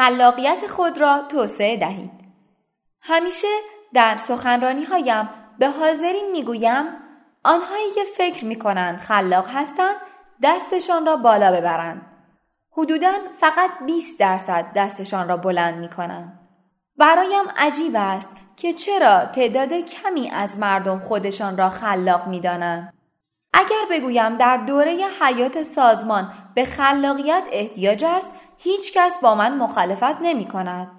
خلاقیت خود را توسعه دهید. همیشه در سخنرانی هایم به حاضرین می گویم آنهایی که فکر می کنند خلاق هستند دستشان را بالا ببرند. حدوداً فقط 20 درصد دستشان را بلند می کنند. برایم عجیب است که چرا تعداد کمی از مردم خودشان را خلاق می دانند. اگر بگویم در دوره حیات سازمان به خلاقیت احتیاج است هیچ کس با من مخالفت نمی کند.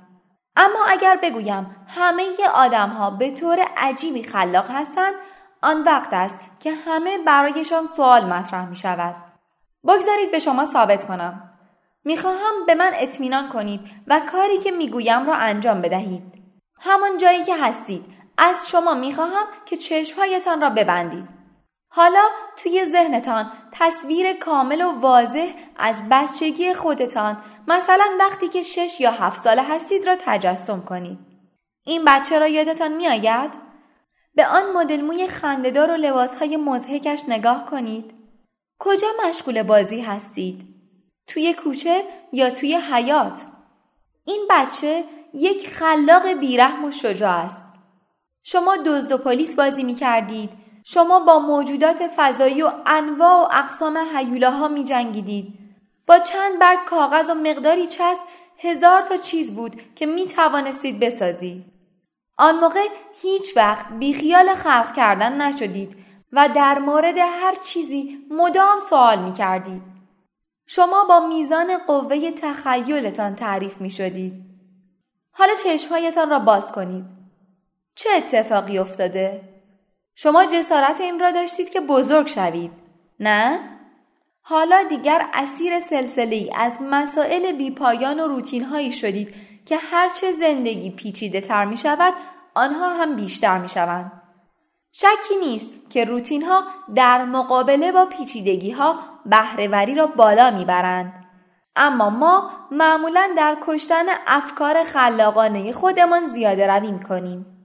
اما اگر بگویم همه آدم ها به طور عجیبی خلاق هستند آن وقت است که همه برایشان سوال مطرح می شود. بگذارید به شما ثابت کنم. می‌خواهم به من اطمینان کنید و کاری که می‌گویم را انجام بدهید. همان جایی که هستید از شما می‌خواهم که چشمهایتان را ببندید. حالا توی ذهنتان تصویر کامل و واضح از بچگی خودتان مثلا وقتی که شش یا هفت ساله هستید را تجسم کنید. این بچه را یادتان می آید؟ به آن مدل موی خندهدار و لباسهای مزهکش نگاه کنید. کجا مشغول بازی هستید؟ توی کوچه یا توی حیات؟ این بچه یک خلاق بیرحم و شجاع است. شما دزد و پلیس بازی می کردید شما با موجودات فضایی و انواع و اقسام حیولاها می جنگیدید. با چند برگ کاغذ و مقداری چسب هزار تا چیز بود که می توانستید بسازید. آن موقع هیچ وقت بیخیال خلق کردن نشدید و در مورد هر چیزی مدام سوال می کردید. شما با میزان قوه تخیلتان تعریف می شدید. حالا چشمهایتان را باز کنید. چه اتفاقی افتاده؟ شما جسارت این را داشتید که بزرگ شوید نه حالا دیگر اسیر سلسله از مسائل بیپایان و روتین هایی شدید که هرچه زندگی پیچیده تر می شود آنها هم بیشتر می شوند. شکی نیست که روتین ها در مقابله با پیچیدگی ها بهرهوری را بالا می برند. اما ما معمولا در کشتن افکار خلاقانه خودمان زیاده روی می کنیم.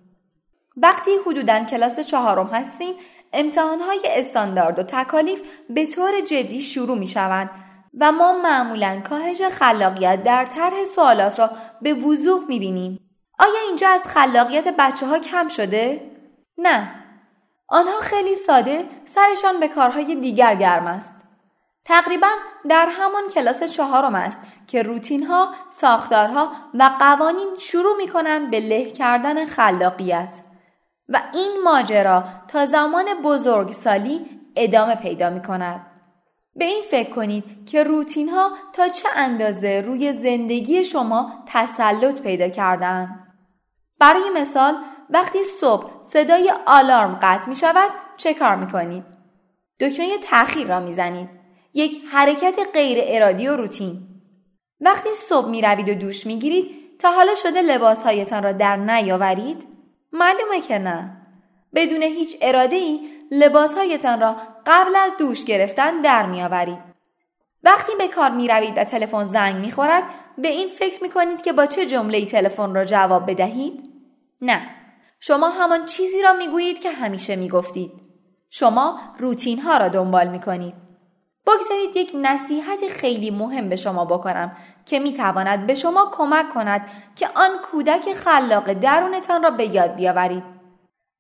وقتی حدودا کلاس چهارم هستیم امتحانهای استاندارد و تکالیف به طور جدی شروع می شوند و ما معمولا کاهش خلاقیت در طرح سوالات را به وضوح می بینیم. آیا اینجا از خلاقیت بچه ها کم شده؟ نه. آنها خیلی ساده سرشان به کارهای دیگر گرم است. تقریبا در همان کلاس چهارم است که روتین ها، ساختارها و قوانین شروع می کنند به له کردن خلاقیت. و این ماجرا تا زمان بزرگسالی ادامه پیدا می کند. به این فکر کنید که روتین ها تا چه اندازه روی زندگی شما تسلط پیدا کردن. برای مثال وقتی صبح صدای آلارم قطع می شود چه کار می کنید؟ دکمه تأخیر را می زنید. یک حرکت غیر ارادی و روتین. وقتی صبح می روید و دوش می گیرید تا حالا شده لباس هایتان را در نیاورید؟ معلومه که نه. بدون هیچ اراده ای لباسهایتان را قبل از دوش گرفتن در میآورید. وقتی به کار می روید و تلفن زنگ می خورد به این فکر می کنید که با چه جمله تلفن را جواب بدهید؟ نه. شما همان چیزی را می گویید که همیشه می گفتید. شما روتین ها را دنبال می کنید. بگذارید یک نصیحت خیلی مهم به شما بکنم که می تواند به شما کمک کند که آن کودک خلاق درونتان را به یاد بیاورید.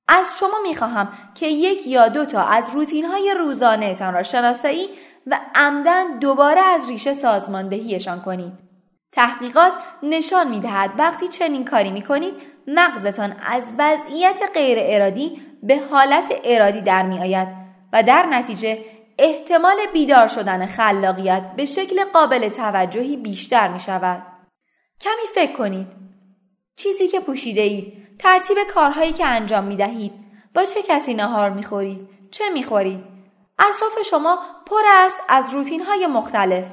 از شما می خواهم که یک یا دو تا از روتین های روزانه تان را شناسایی و عمدن دوباره از ریشه سازماندهیشان کنید. تحقیقات نشان می دهد وقتی چنین کاری می کنید مغزتان از وضعیت غیر ارادی به حالت ارادی در می آید و در نتیجه احتمال بیدار شدن خلاقیت به شکل قابل توجهی بیشتر می شود. کمی فکر کنید. چیزی که پوشیده اید، ترتیب کارهایی که انجام می دهید، با چه کسی نهار می خورید، چه می خورید. اطراف شما پر است از روتین های مختلف.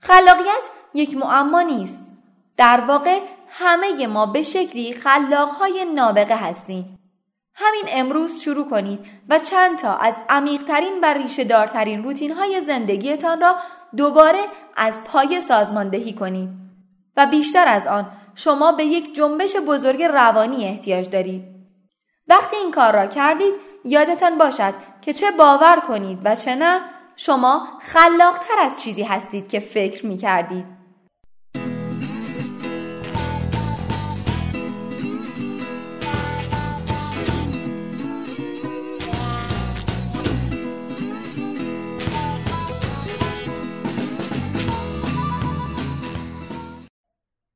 خلاقیت یک معما نیست. در واقع همه ما به شکلی خلاقهای نابغه هستیم. همین امروز شروع کنید و چند تا از عمیقترین و ریشه دارترین روتین های زندگیتان را دوباره از پای سازماندهی کنید و بیشتر از آن شما به یک جنبش بزرگ روانی احتیاج دارید. وقتی این کار را کردید یادتان باشد که چه باور کنید و چه نه شما خلاقتر از چیزی هستید که فکر می کردید.